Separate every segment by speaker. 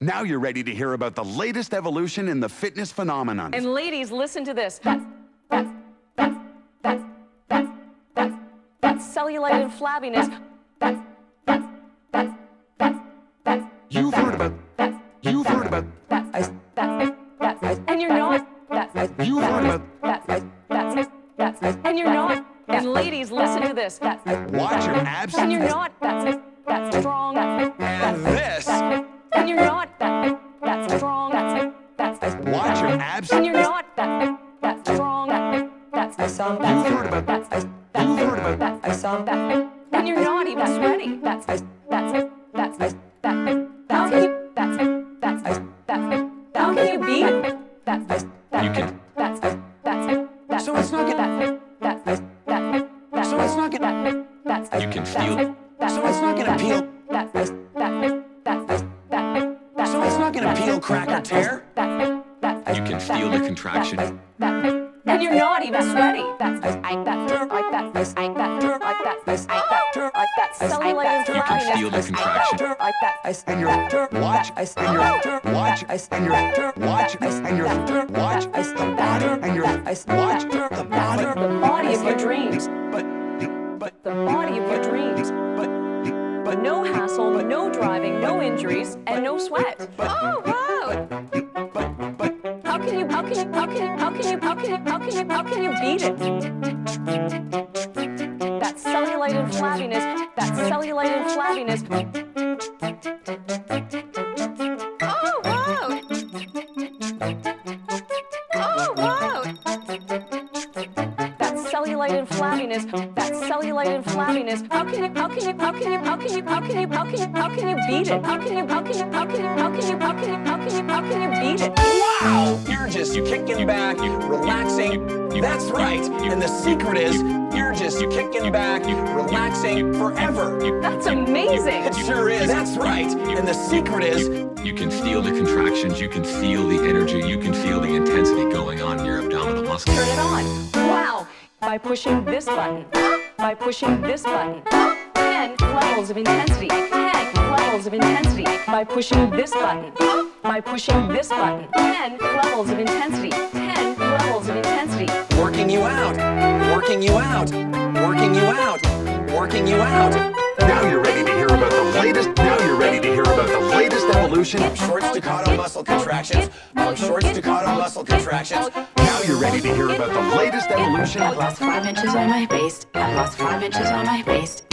Speaker 1: Now you're ready to hear about the latest evolution in the fitness phenomenon.
Speaker 2: And ladies, listen to this. That's, that's, that's, that's, that's, that's, that's cellulite and flabbiness. I've oh,
Speaker 3: lost five inches on my waist. I've lost five inches on my waist.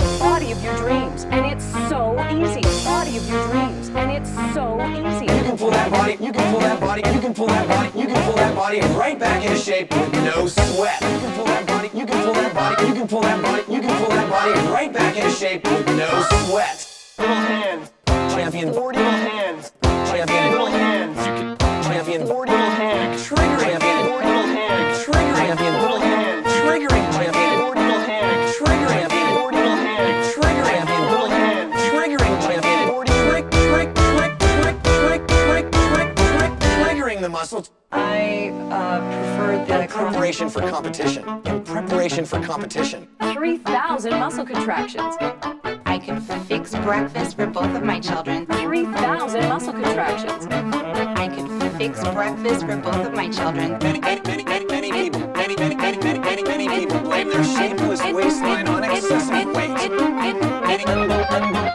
Speaker 2: 3,000 muscle contractions.
Speaker 3: I could fix breakfast for both of my children.
Speaker 4: Many, many, many, many, many people, many, many, many, many, many, many people blame their shapeless waistline on excessive weight.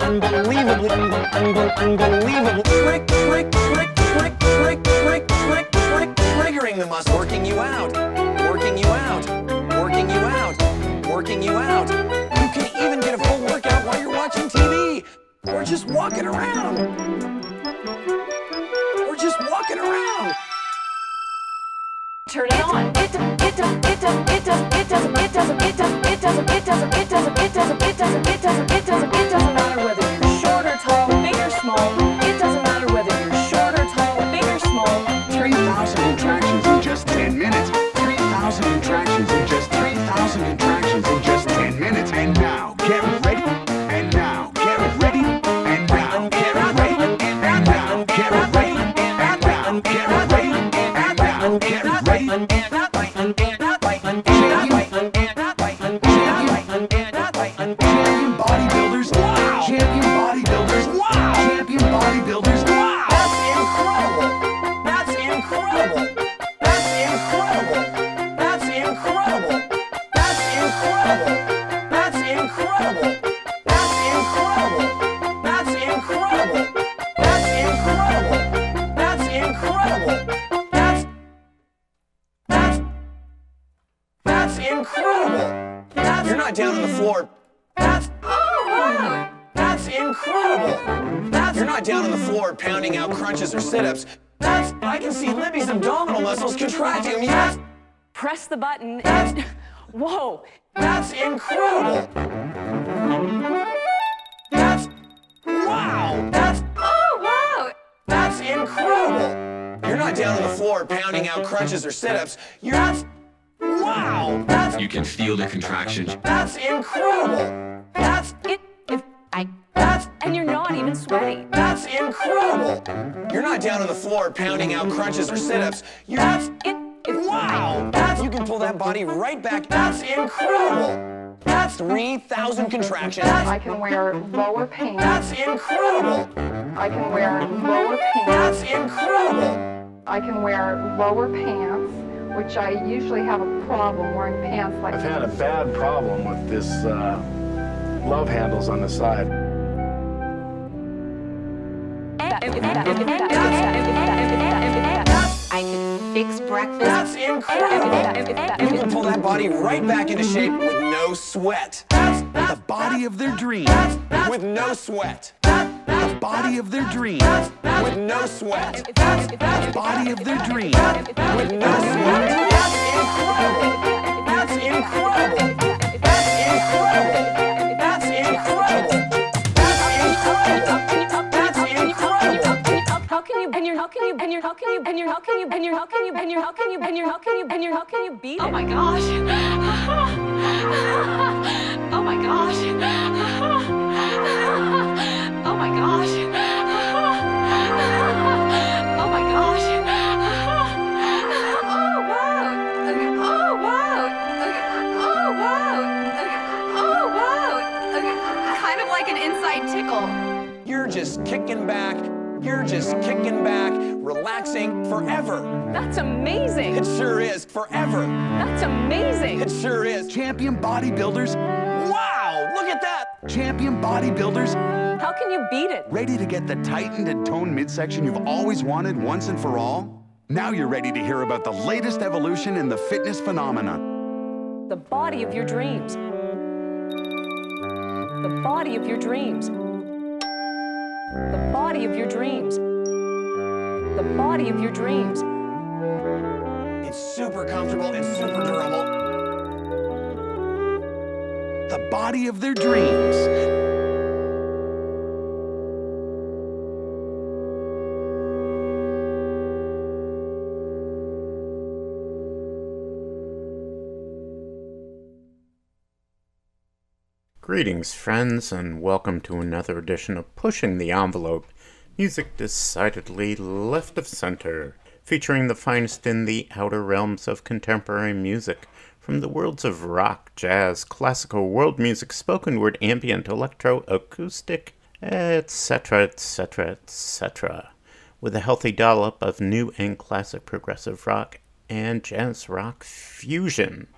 Speaker 4: Unbelievably, unbelievable trick, trick, trick, trick, trick, trick, trick, trick, triggering the muscle, working you out, working you out, working you out, working you out. You can even get a full workout while you're watching TV. We're just walking around. We're just walking around.
Speaker 2: Turn it on. It doesn't. It doesn't. It doesn't. It doesn't. It doesn't. It doesn't. It doesn't. It doesn't. It doesn't. It doesn't. It doesn't. It doesn't. It doesn't. It doesn't. Matter whether you're short or tall, big or small. It doesn't.
Speaker 4: Can
Speaker 5: wear lower pants.
Speaker 4: That's incredible.
Speaker 5: I can wear lower pants, which I usually have a problem wearing pants like
Speaker 6: I've had a bad problem with this uh, love handles on the side.
Speaker 3: I can fix breakfast.
Speaker 4: That's incredible. You can pull that body right back into shape with no sweat. That's, that's
Speaker 1: The body of their dreams.
Speaker 4: with no sweat.
Speaker 1: The body of their dreams.
Speaker 4: With no sweat.
Speaker 1: The body of their dreams.
Speaker 4: With no sweat. That's incredible. That's incredible. That's incredible. That's incredible. That's incredible.
Speaker 2: How can you and you're how can you and you're how can you and you're how can you and you're how can you and you're how can you and you're how can you and you're how can you beat it?
Speaker 3: Oh my gosh. Oh my gosh. Oh my gosh. Oh my gosh. Oh wow. Okay. Oh wow. Okay. Oh wow. Okay. Oh wow. Okay. Kind of like an inside tickle.
Speaker 4: You're just kicking back. You're just kicking back, relaxing forever.
Speaker 2: That's amazing.
Speaker 4: It sure is. Forever.
Speaker 2: That's amazing.
Speaker 4: It sure is.
Speaker 1: Champion bodybuilders.
Speaker 4: Wow! Look at that!
Speaker 1: Champion bodybuilders.
Speaker 2: How can you beat it?
Speaker 1: Ready to get the tightened and toned midsection you've always wanted once and for all? Now you're ready to hear about the latest evolution in the fitness phenomenon.
Speaker 2: The body of your dreams. The body of your dreams. The body of your dreams. The body of your dreams.
Speaker 4: It's super comfortable and super durable.
Speaker 1: The body of their dreams.
Speaker 7: Greetings, friends, and welcome to another edition of Pushing the Envelope, music decidedly left of center, featuring the finest in the outer realms of contemporary music, from the worlds of rock, jazz, classical, world music, spoken word, ambient, electro, acoustic, etc., etc., etc., with a healthy dollop of new and classic progressive rock and jazz rock fusion.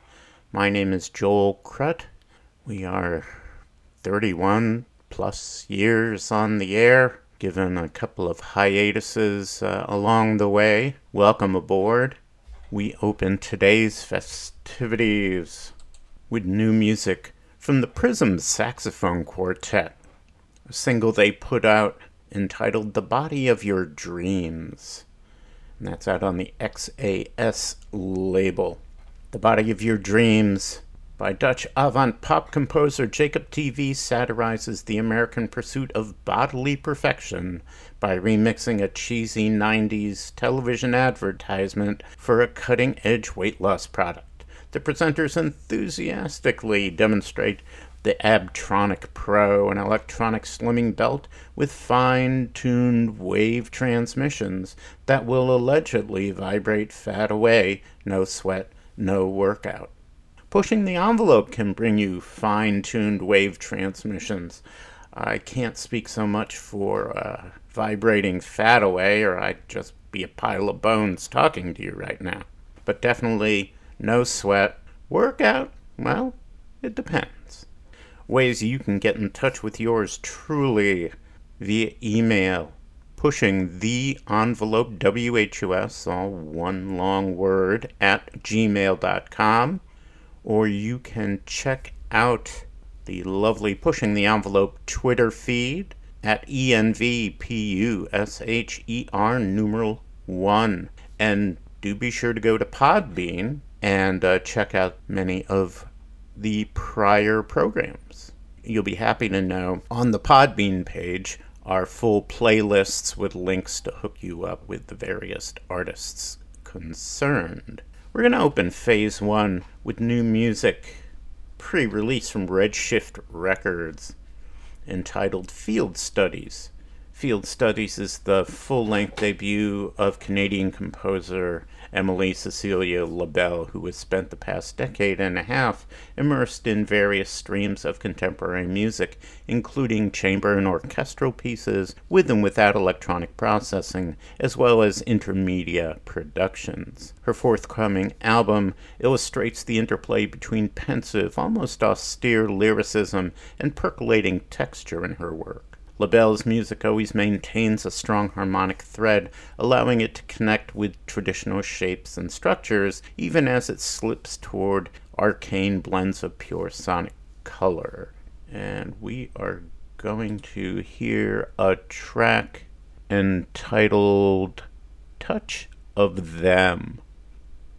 Speaker 7: My name is Joel Krutt. We are 31 plus years on the air, given a couple of hiatuses uh, along the way. Welcome aboard. We open today's festivities with new music from the Prism Saxophone Quartet, a single they put out entitled The Body of Your Dreams. And that's out on the XAS label. The Body of Your Dreams by Dutch avant pop composer Jacob TV satirizes the American pursuit of bodily perfection by remixing a cheesy 90s television advertisement for a cutting edge weight loss product. The presenters enthusiastically demonstrate the Abtronic Pro, an electronic slimming belt with fine tuned wave transmissions that will allegedly vibrate fat away, no sweat, no workout. Pushing the envelope can bring you fine tuned wave transmissions. I can't speak so much for uh, vibrating fat away, or I'd just be a pile of bones talking to you right now. But definitely no sweat. Workout? Well, it depends. Ways you can get in touch with yours truly via email pushing the envelope WHUS, all one long word, at gmail.com or you can check out the lovely Pushing the Envelope Twitter feed at ENVPUSHER numeral 1. And do be sure to go to Podbean and uh, check out many of the prior programs. You'll be happy to know on the Podbean page are full playlists with links to hook you up with the various artists concerned. We're going to open phase one with new music pre release from Redshift Records entitled Field Studies. Field Studies is the full length debut of Canadian composer Emilie Cecilia LeBel, who has spent the past decade and a half immersed in various streams of contemporary music, including chamber and orchestral pieces with and without electronic processing, as well as intermedia productions. Her forthcoming album illustrates the interplay between pensive, almost austere lyricism and percolating texture in her work. LeBel's music always maintains a strong harmonic thread, allowing it to connect with traditional shapes and structures, even as it slips toward arcane blends of pure sonic color. And we are going to hear a track entitled Touch of Them.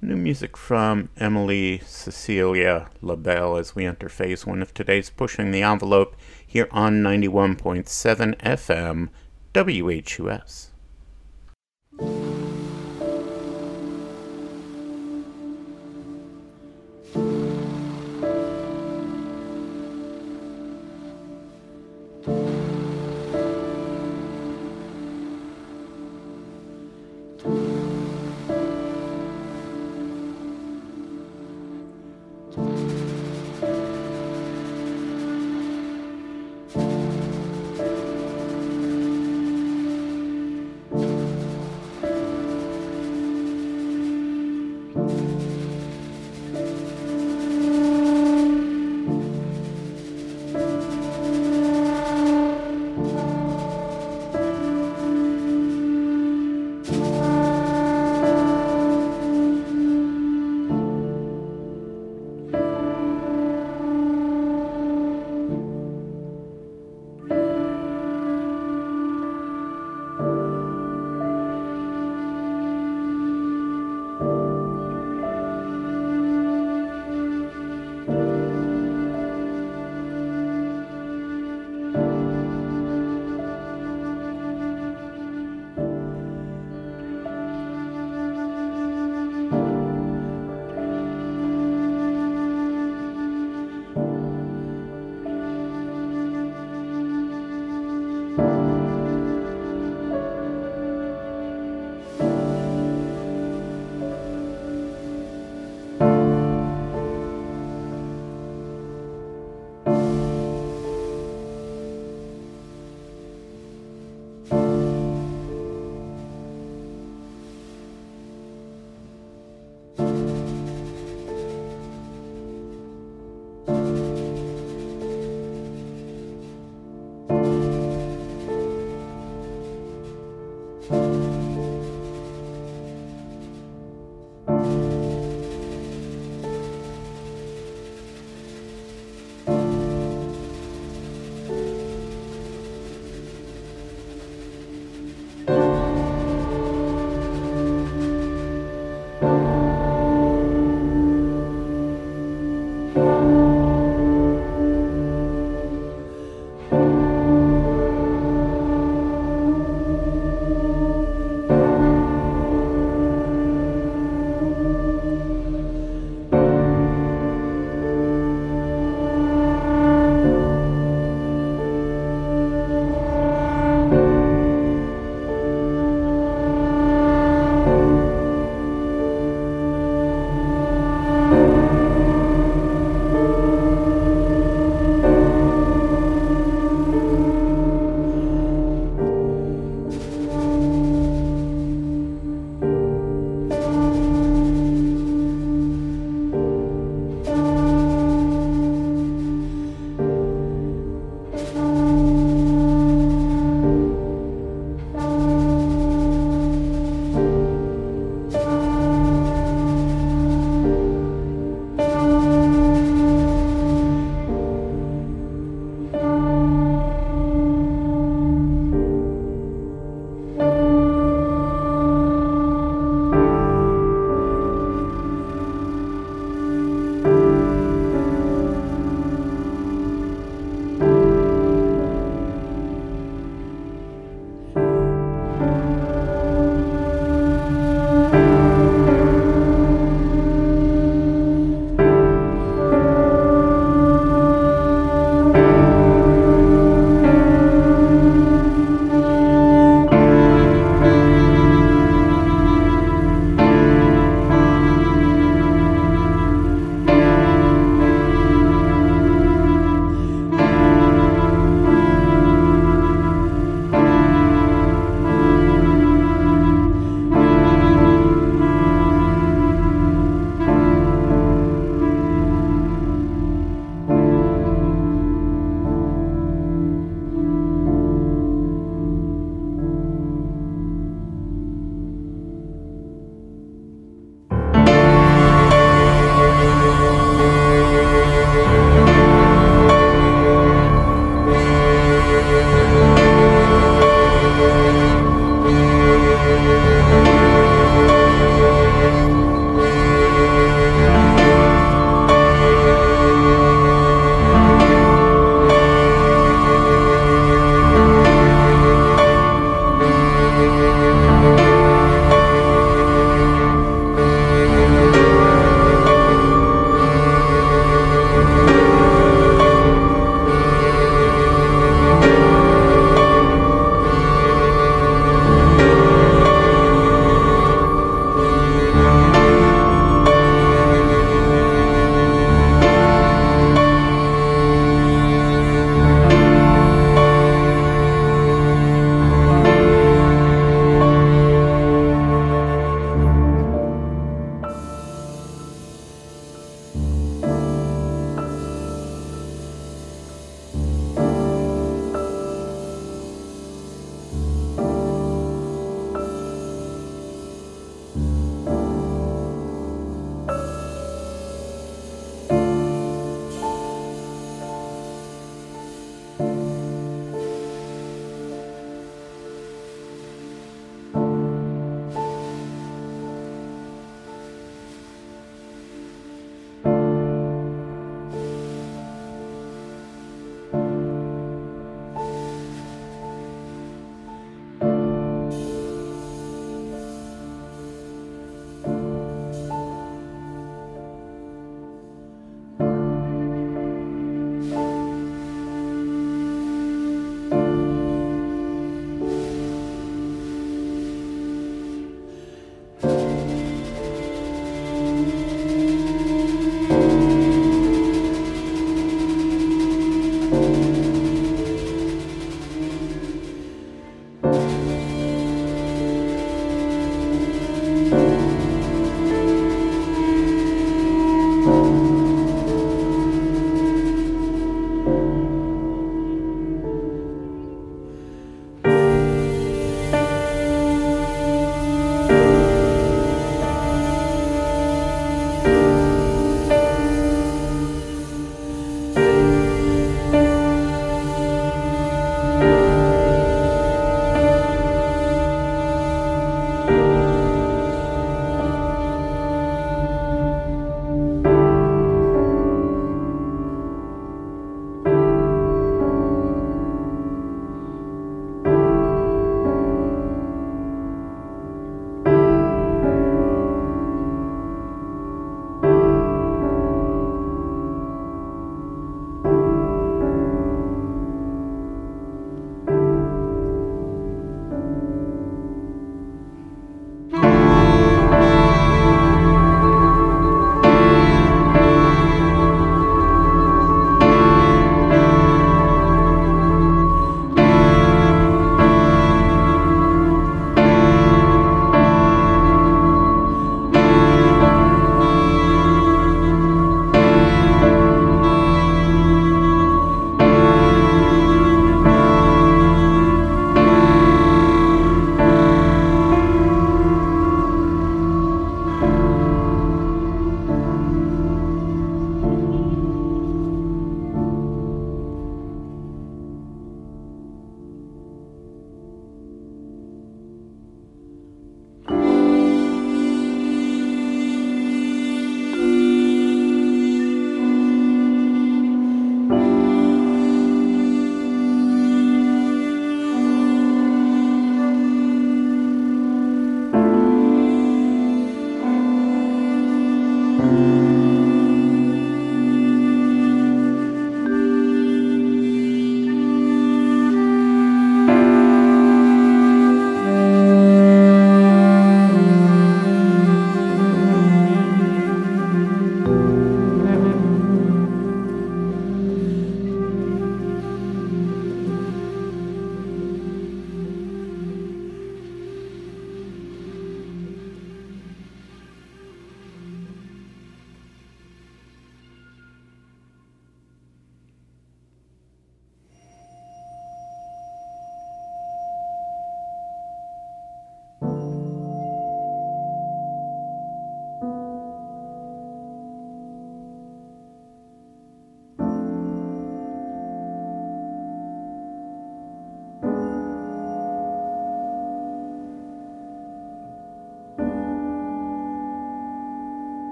Speaker 7: New music from Emilie Cecilia LeBel as we enter phase one of today's Pushing the Envelope here on 91.7 FM WHUS.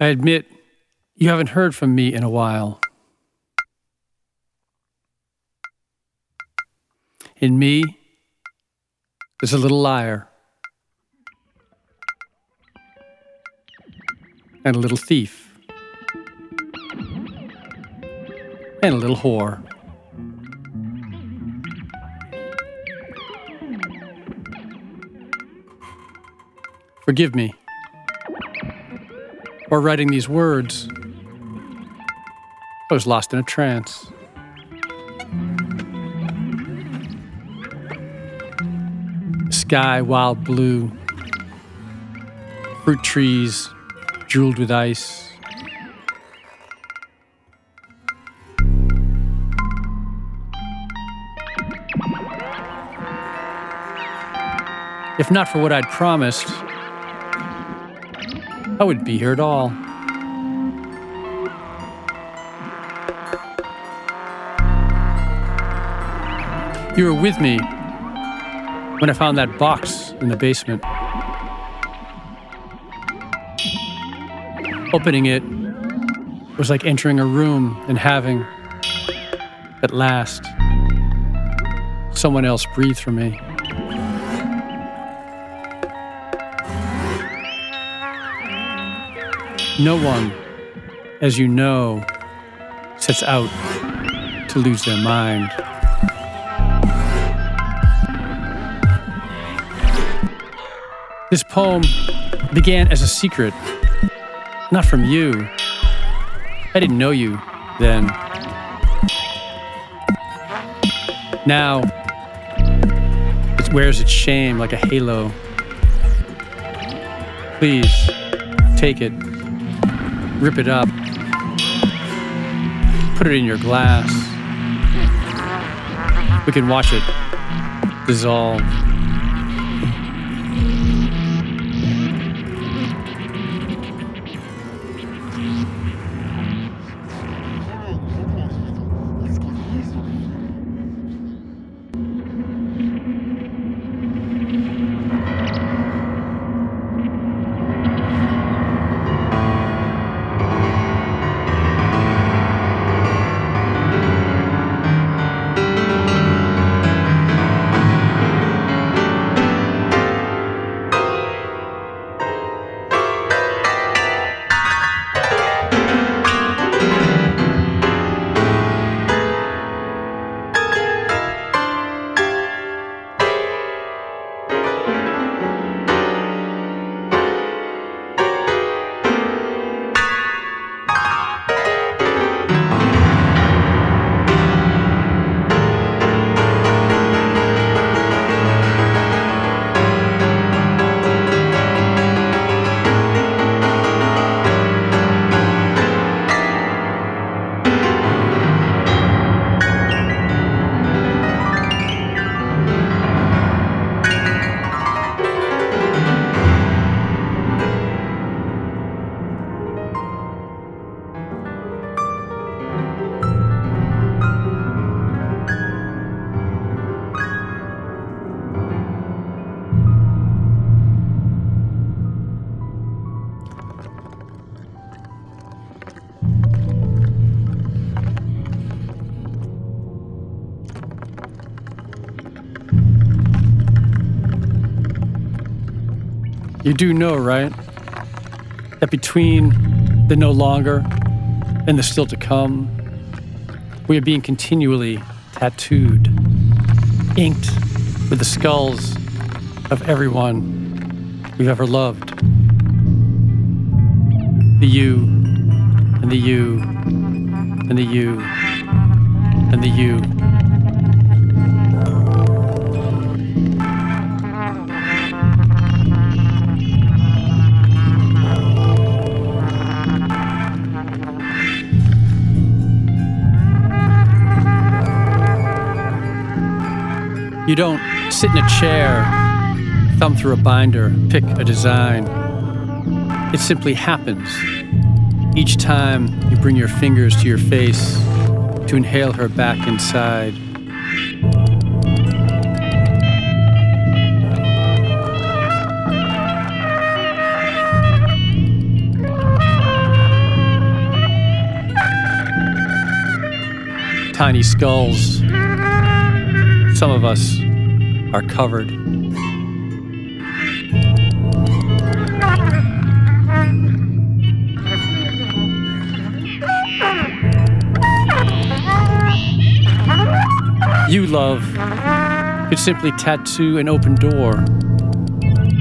Speaker 8: I admit you haven't heard from me in a while. In me, there's a little liar and a little thief and a little whore. Forgive me or writing these words, I was lost in a trance. Sky wild blue, fruit trees jeweled with ice. If not for what I'd promised, I wouldn't be here at all. You were with me when I found that box in the basement. Opening it was like entering a room and having, at last, someone else breathe for me. No one, as you know, sets out to lose their mind. This poem began as a secret, not from you. I didn't know you then. Now, it wears its shame like a halo. Please, take it rip it up, put it in your glass. We can watch it dissolve. Do know, right? That between the no longer and the still to come, we are being continually tattooed, inked with the skulls of everyone we've ever loved. The you, and the you, and the you, and the you. You don't sit in a chair, thumb through a binder, pick a design. It simply happens. Each time you bring your fingers to your face to inhale her back inside. Tiny skulls. Some of us are covered. You, love, could simply tattoo an open door.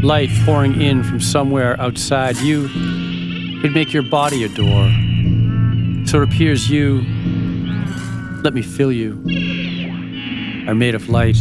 Speaker 8: Light pouring in from somewhere outside. You could make your body a door. So it appears you, let me fill you, are made of light.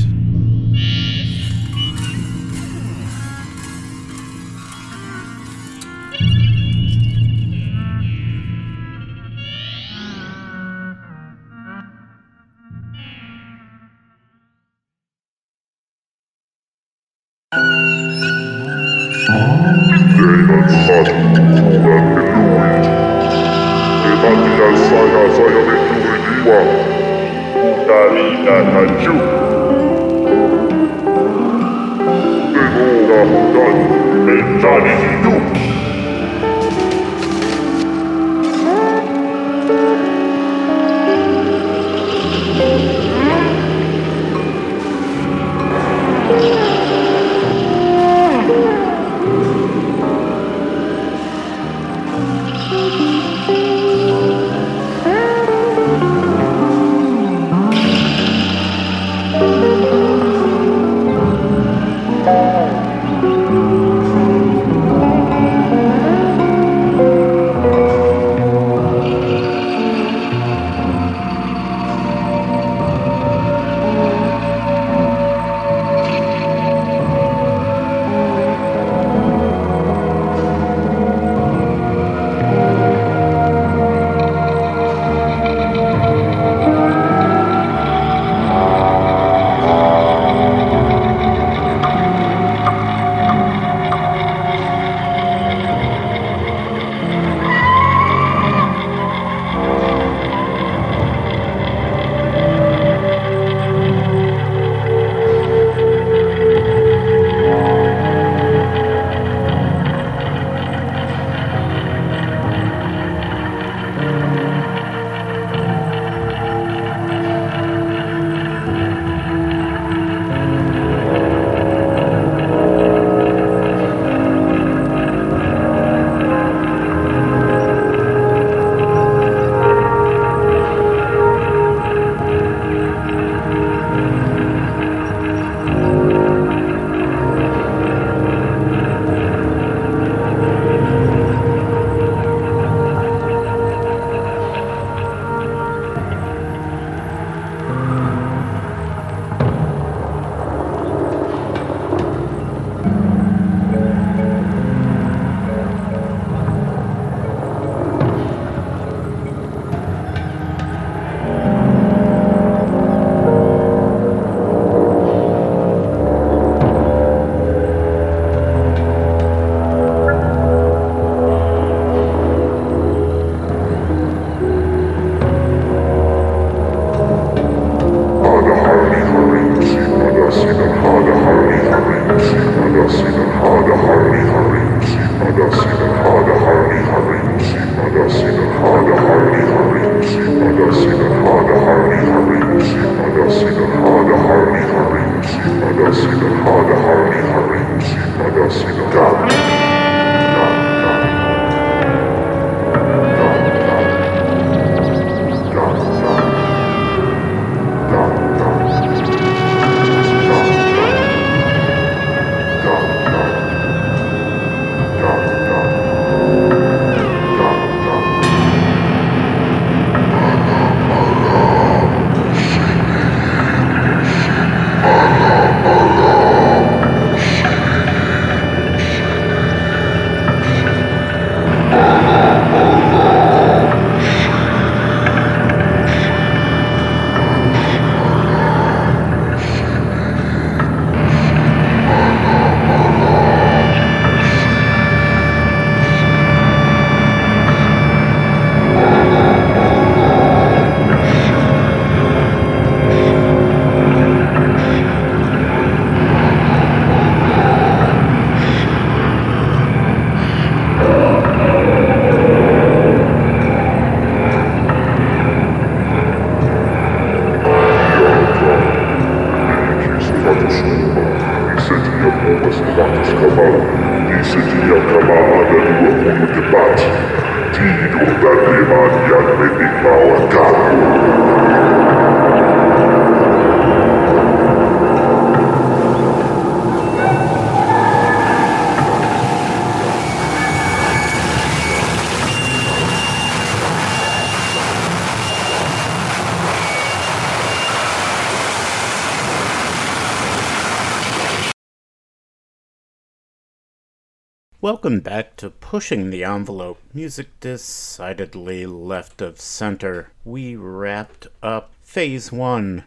Speaker 7: Welcome back to Pushing the Envelope, music decidedly left of center. We wrapped up phase one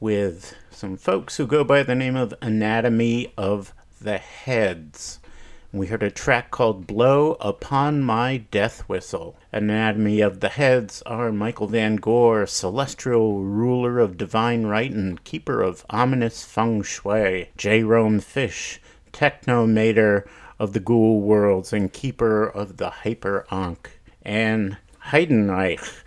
Speaker 7: with some folks who go by the name of Anatomy of the Heads. We heard a track called Blow Upon My Death Whistle. Anatomy of the Heads are Michael Van Gore, celestial ruler of divine right and keeper of ominous feng shui, J. Rome Fish, technomater of the ghoul worlds and keeper of the hyper ankh, and Heidenreich,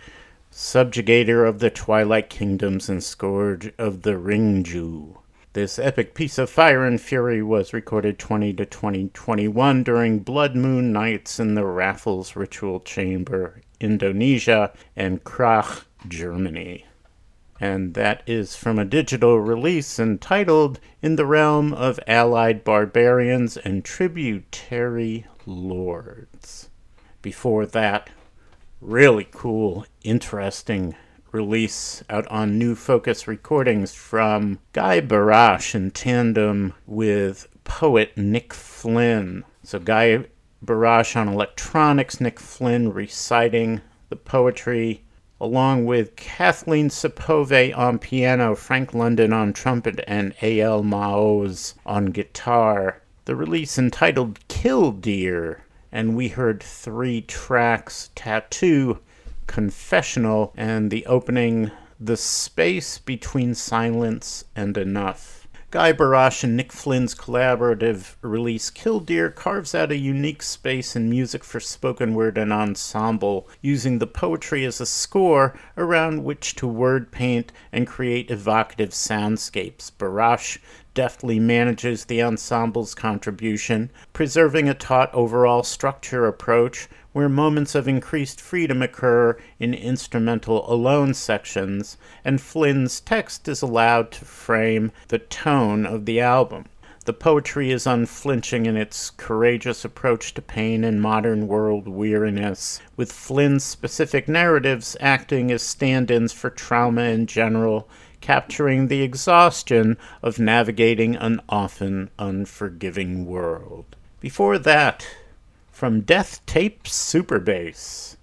Speaker 7: subjugator of the twilight kingdoms and scourge of the Ringju. This epic piece of fire and fury was recorded 20 to 2021 during Blood Moon Nights in the Raffles Ritual Chamber, Indonesia, and Krach, Germany and that is from a digital release entitled In the Realm of Allied Barbarians and Tributary Lords. Before that, really cool, interesting release out on New Focus Recordings from Guy Barash in tandem with poet Nick Flynn. So, Guy Barash on electronics, Nick Flynn reciting the poetry along with Kathleen Supové on piano, Frank London on trumpet, and Eyal Maoz on guitar. The release entitled Killdeer, and we heard three tracks Tattoo, Confessional, and the opening The Space Between Silence and Enough. Guy Barash and Nick Flynn's collaborative release Killdeer carves out a unique space in music for spoken word and ensemble, using the poetry as a score around which to word paint and create evocative soundscapes. Barash deftly manages the ensemble's contribution, preserving a taut overall structure approach where moments of increased freedom occur in instrumental alone sections, and Flynn's text is allowed to frame the tone of the album. The poetry is unflinching in its courageous approach to pain and modern world weariness, with Flynn's specific narratives acting as stand ins for trauma in general, capturing the exhaustion of navigating an often unforgiving world. Before that, from Death Tape Super Bass.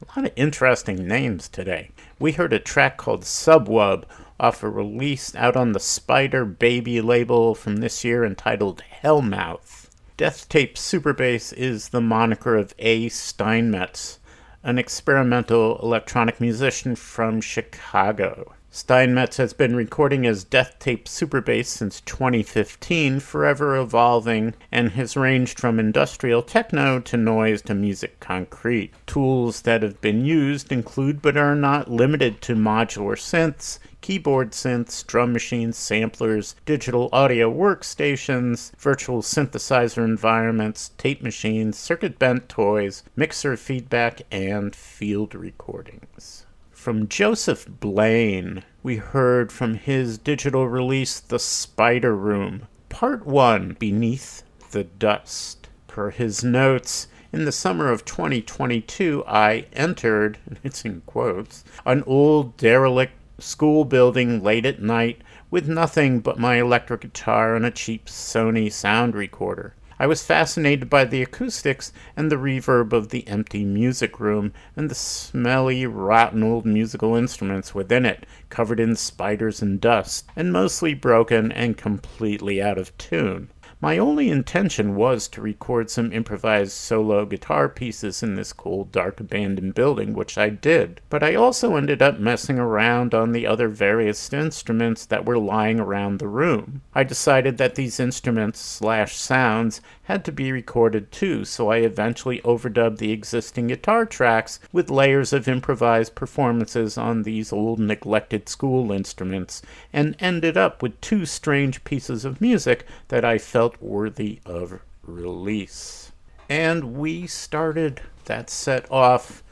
Speaker 7: A lot of interesting names today. We heard a track called Subwub off a release out on the Spider Baby label from this year entitled Hellmouth. Death Tape Super Bass is the moniker of A. Steinmetz, an experimental electronic musician from Chicago. Steinmetz has been recording as Death Tape Super Bass since 2015, forever evolving, and has ranged from industrial techno to noise to musique concrete. Tools that have been used include but are not limited to modular synths, keyboard synths, drum machines, samplers, digital audio workstations, virtual synthesizer environments, tape machines, circuit bent toys, mixer feedback, and field recordings. From Joseph Blane, we heard from his digital release, The Spider Room, Part 1 Beneath the Dust. Per his notes, in the summer of 2022, I entered, it's in quotes, an old derelict school building late at night with nothing but my electric guitar and a cheap Sony sound recorder. I was fascinated by the acoustics and the reverb of the empty music room and the smelly, rotten old musical instruments within it, covered in spiders and dust, and mostly broken and completely out of tune. My only intention was to record some improvised solo guitar pieces in this cold, dark, abandoned building, which I did. But I also ended up messing around on the other various instruments that were lying around the room. I decided that these instruments slash sounds had to be recorded too, so I eventually overdubbed the existing guitar tracks with layers of improvised performances on these old neglected school instruments, and ended up with two strange pieces of music that I felt worthy of release. And we started that set off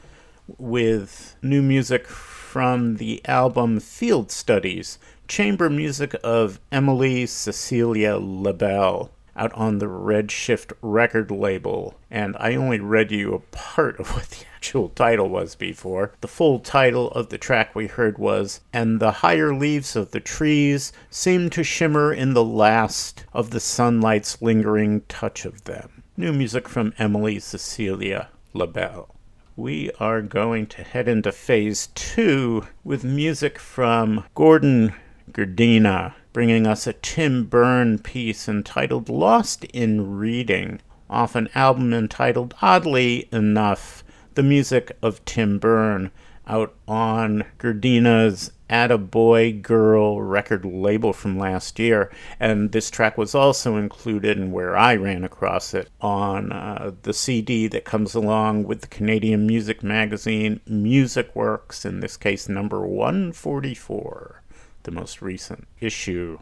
Speaker 7: with new music from the album Field Studies, chamber music of Emilie Cecilia LeBel out on the Redshift record label. And I only read you a part of what the actual title was before. The full title of the track we heard was And the Higher Leaves of the Trees Seem to Shimmer in the Last of the Sunlight's Lingering Touch of Them. New music from Emilie Cecilia LeBel. We are going to head into phase two with music from Gordon Grdina bringing us a Tim Berne piece entitled Lost in Reading, off an album entitled, oddly enough, The Music of Tim Berne, out on Grdina's Atta Boy Girl record label from last year. And this track was also included in where I ran across it on uh, the CD that comes along with the Canadian music magazine MusicWorks, in this case, number 144 the most recent issue.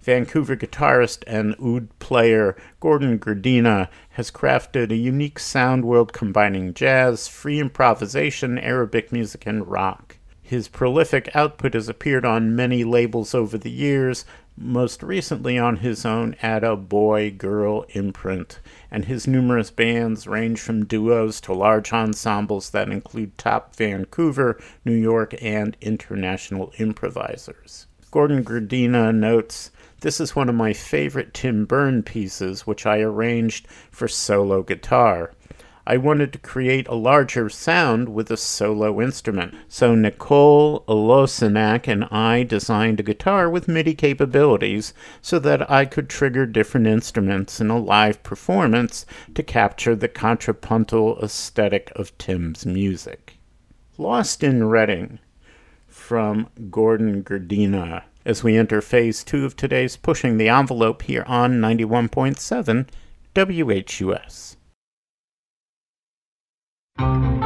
Speaker 7: Vancouver guitarist and oud player Gordon Grdina has crafted a unique sound world combining jazz, free improvisation, Arabic music, and rock. His prolific output has appeared on many labels over the years, most recently on his own Attaboygirl imprint, and his numerous bands range from duos to large ensembles that include top Vancouver, New York, and international improvisers. Gordon Grdina notes, This is one of my favorite Tim Berne pieces, which I arranged for solo guitar. I wanted to create a larger sound with a solo instrument. So Nicole Losinak and I designed a guitar with MIDI capabilities so that I could trigger different instruments in a live performance to capture the contrapuntal aesthetic of Tim's music. Lost in Reading from Gordon Grdina as we enter phase two of today's Pushing the Envelope here on 91.7 WHUS.
Speaker 9: Thank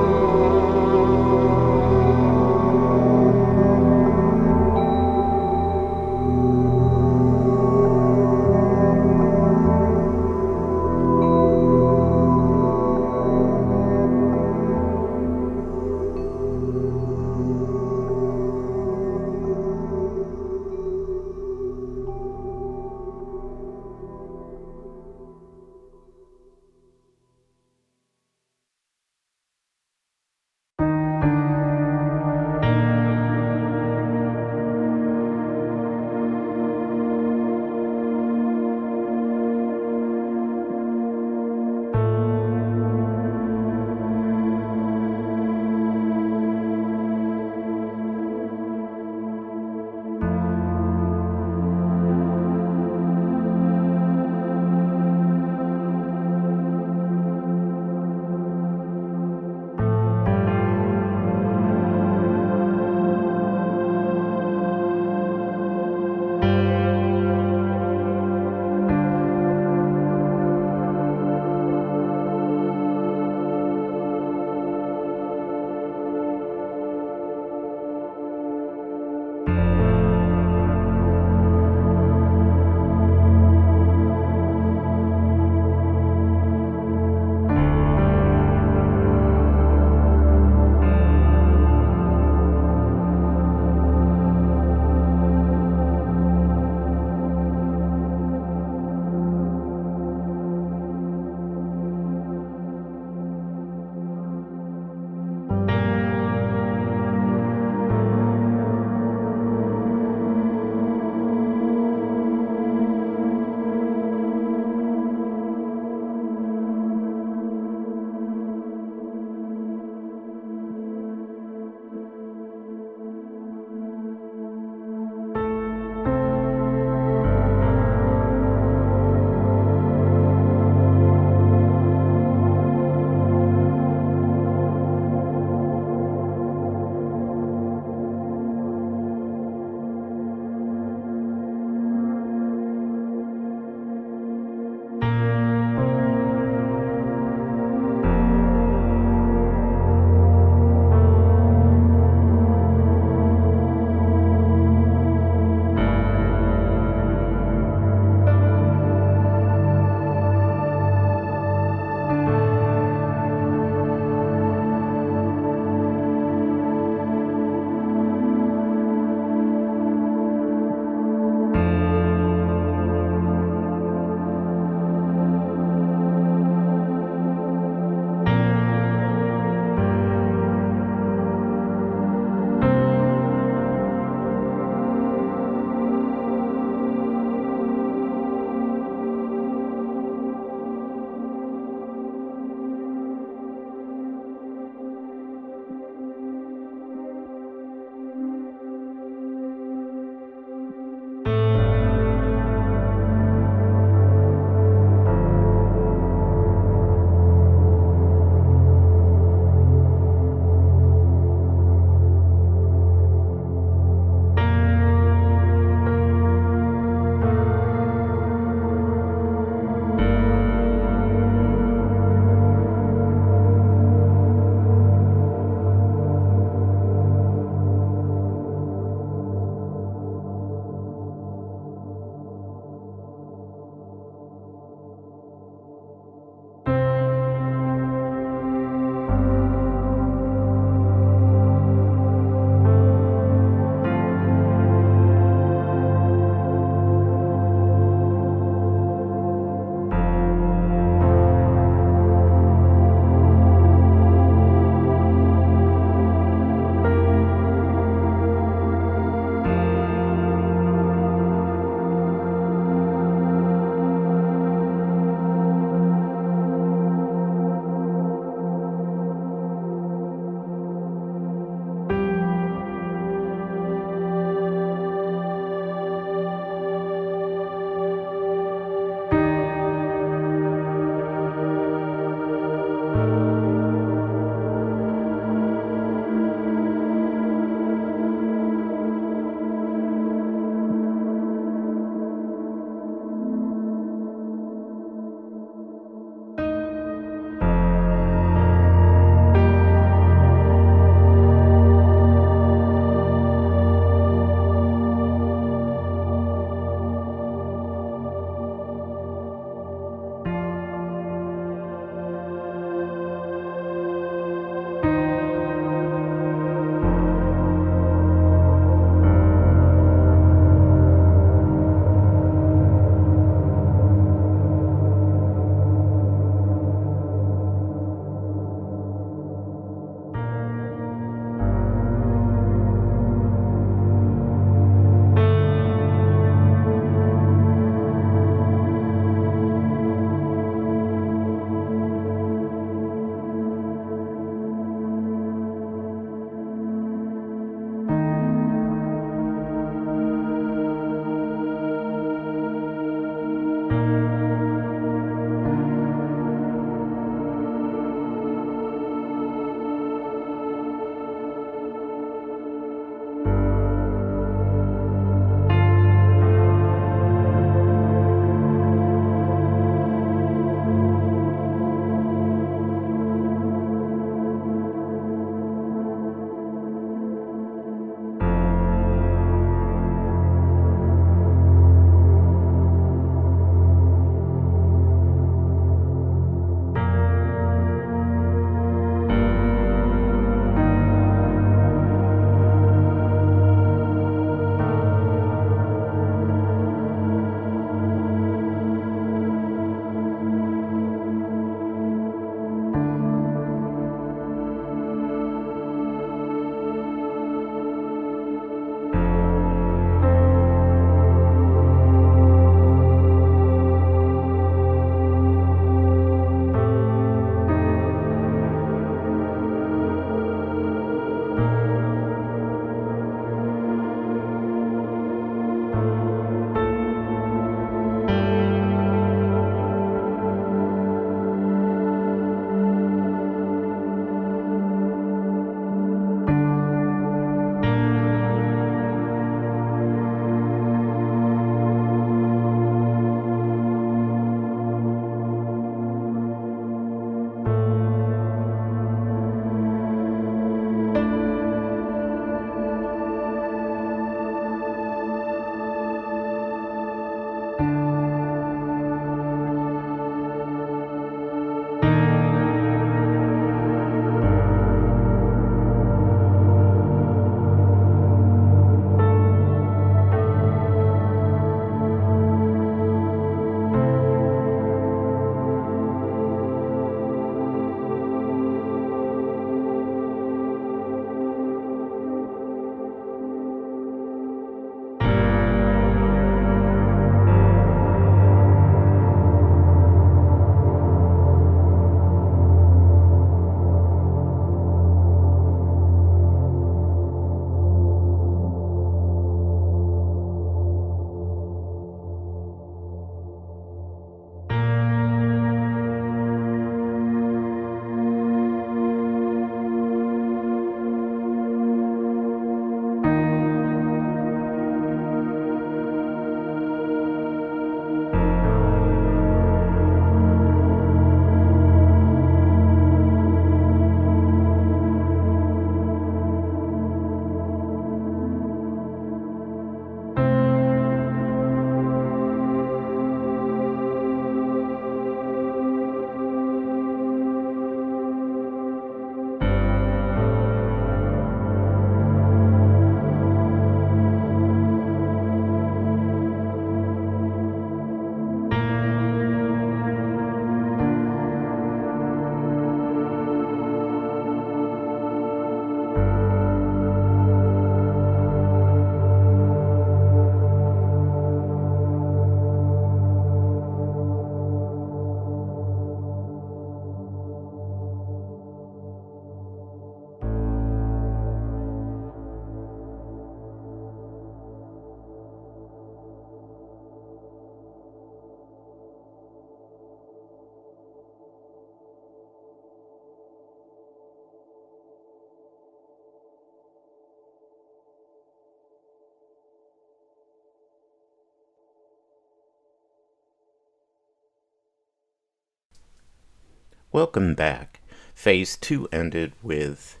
Speaker 7: Welcome back. Phase 2 ended with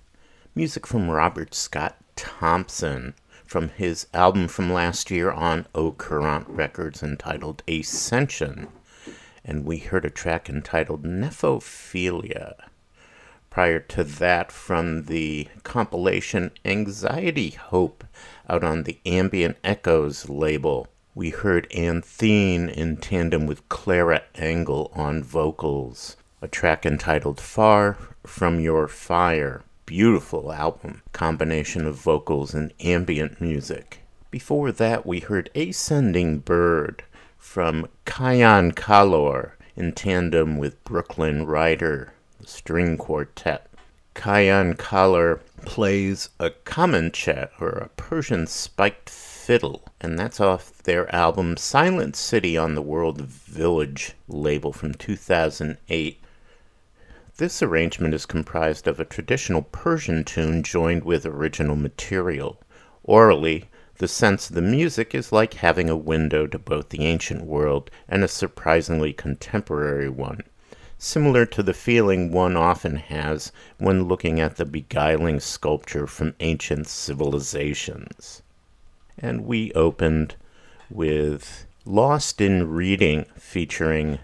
Speaker 7: music from Robert Scott Thompson from his album from last year on Au Courant Records entitled Ascension. And we heard a track entitled Nephophilia. Prior to that, from the compilation Anxiety Hope out on the Ambient Echoes label, we heard Anthene in tandem with Clara Engel on vocals, a track entitled Far From Your Fire. Beautiful album, combination of vocals and ambient music. Before that, we heard Ascending Bird from Kayhan Kalhor in tandem with Brooklyn Rider, the string quartet. Kayhan Kalhor plays a kamancheh, or a Persian spiked fiddle, and that's off their album Silent City on the World Village label from 2008. This arrangement is comprised of a traditional Persian tune joined with original material. Orally, the sense of the music is like having a window to both the ancient world and a surprisingly contemporary one, similar to the feeling one often has when looking at the beguiling sculpture from ancient civilizations. And we opened with Lost in Reading featuring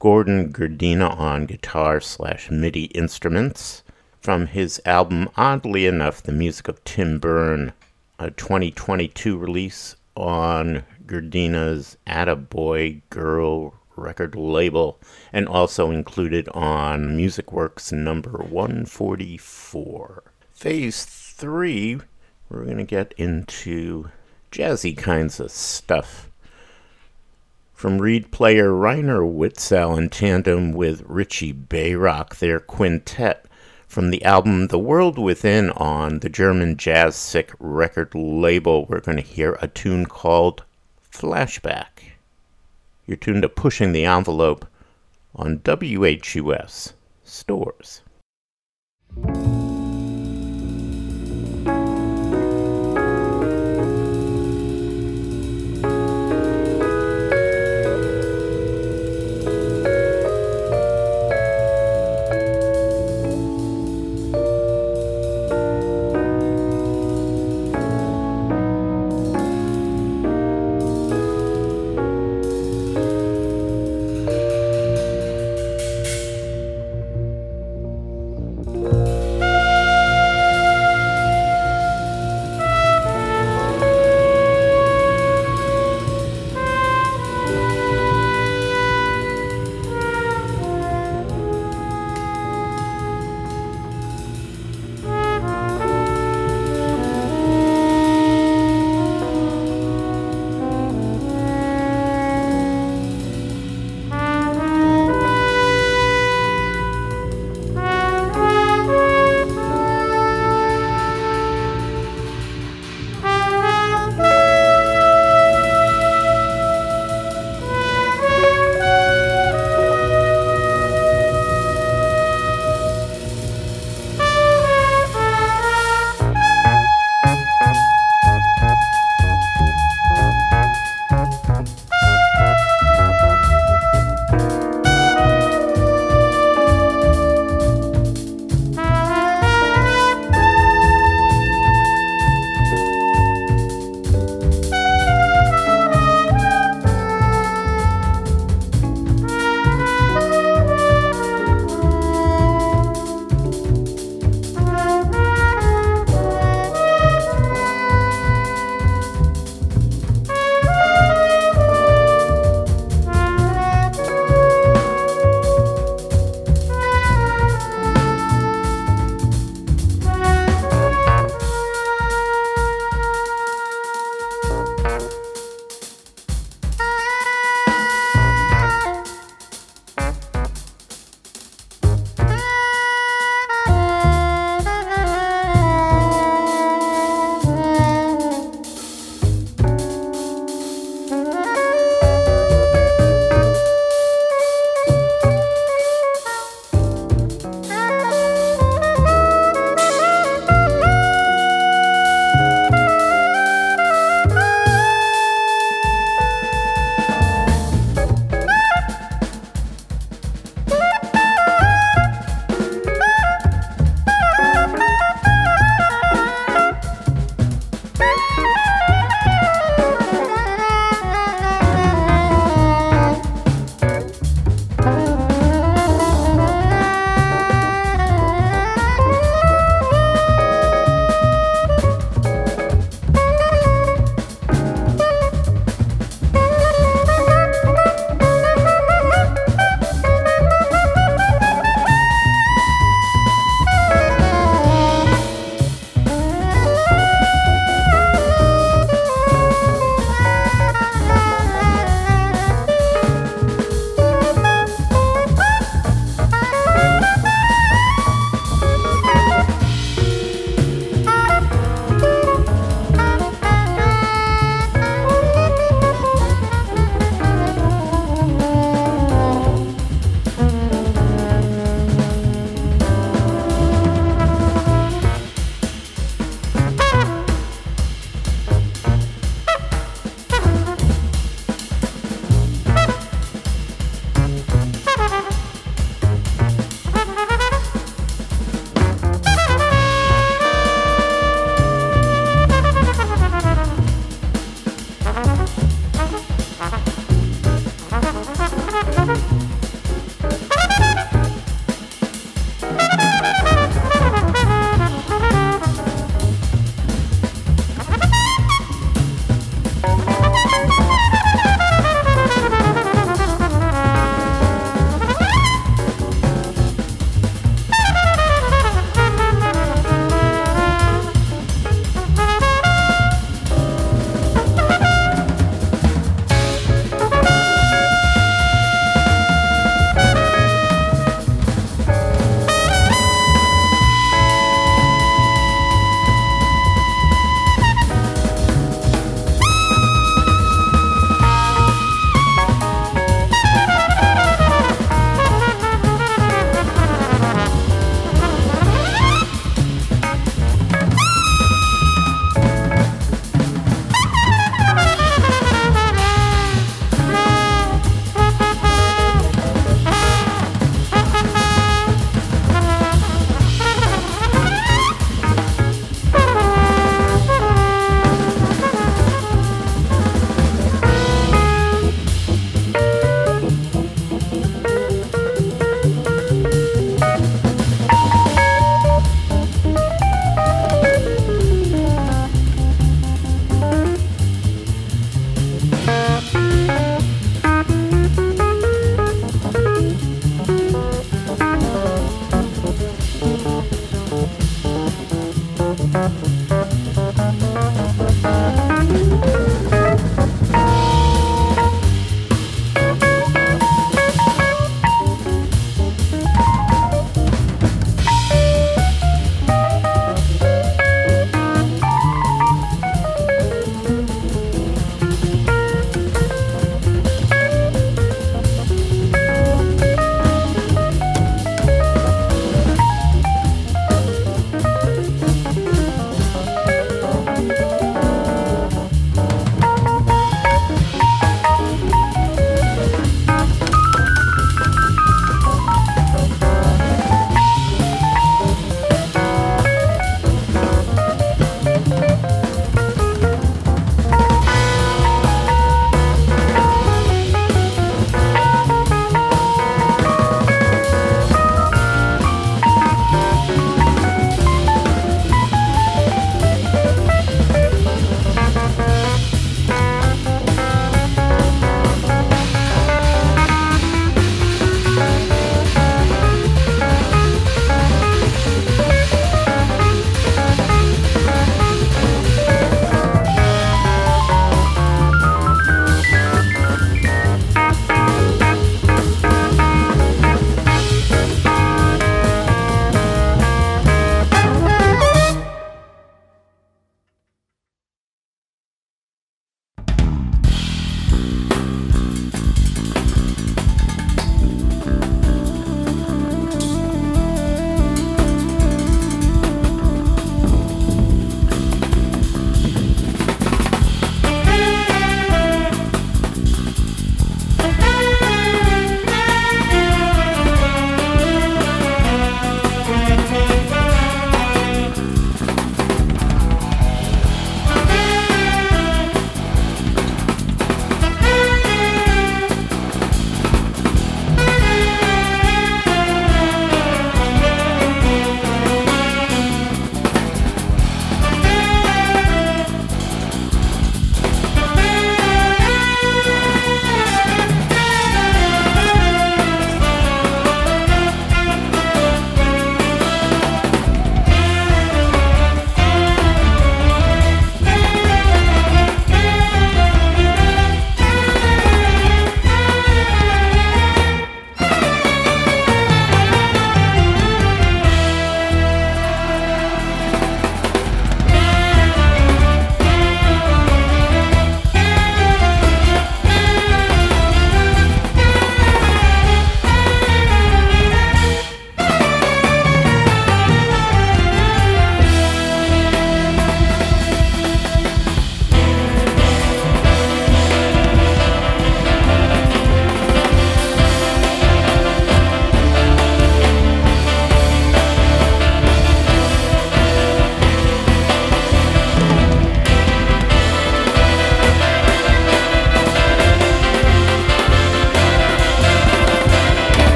Speaker 7: Gordon Grdina on guitar slash MIDI instruments from his album, oddly enough, the music of Tim Berne, a 2022 release on Grdina's Attaboy Girl record label, and also included on MusicWorks number 144. Phase 3, we're going to get into jazzy kinds of stuff. From reed player Reiner Witzel in tandem with Richie Beirach, their quintet, from the album The World Within on the German Jazz Sick record label, we're going to hear a tune called Flashback. You're tuned to Pushing the Envelope on WHUS Storrs.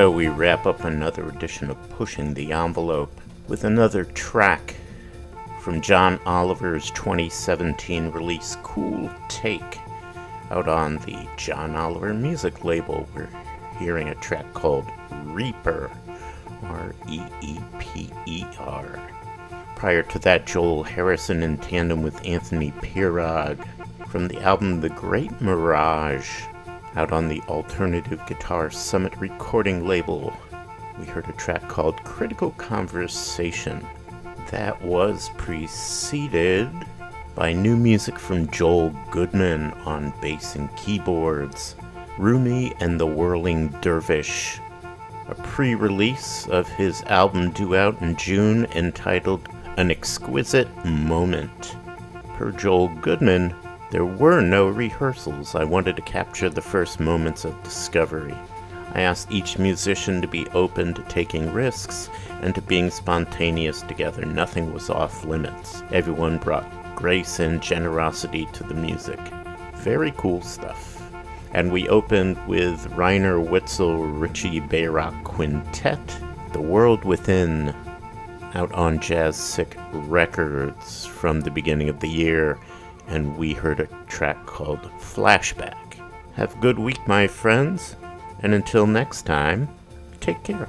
Speaker 7: So we wrap up another edition of Pushing the Envelope with another track from John Oliver's 2017 release Cool Take out on the John Oliver music label. We're hearing a track called Reaper, R E E P E R. Prior to that, Joel Harrison in tandem with Anthony Pirog from the album The Great Mirage out on the Alternative Guitar Summit recording label. We heard a track called Critical Conversation. That was preceded by new music from Joel Goodman on bass and keyboards, Rumi and the Whirling Dervish, a pre release of his album due out in June entitled An Exquisite Moment. Per Joel Goodman, there were no rehearsals. I wanted to capture the first moments of discovery. I asked each musician to be open to taking risks and to being spontaneous together. Nothing was off limits. Everyone brought grace and generosity to the music. Very cool stuff. And we opened with Reiner Witzel Richie Beirach Quintet, The World Within, out on Jazz Sick Records from the beginning of the year and we heard a track called Flashback. Have a good week, my friends, and until next time, take care.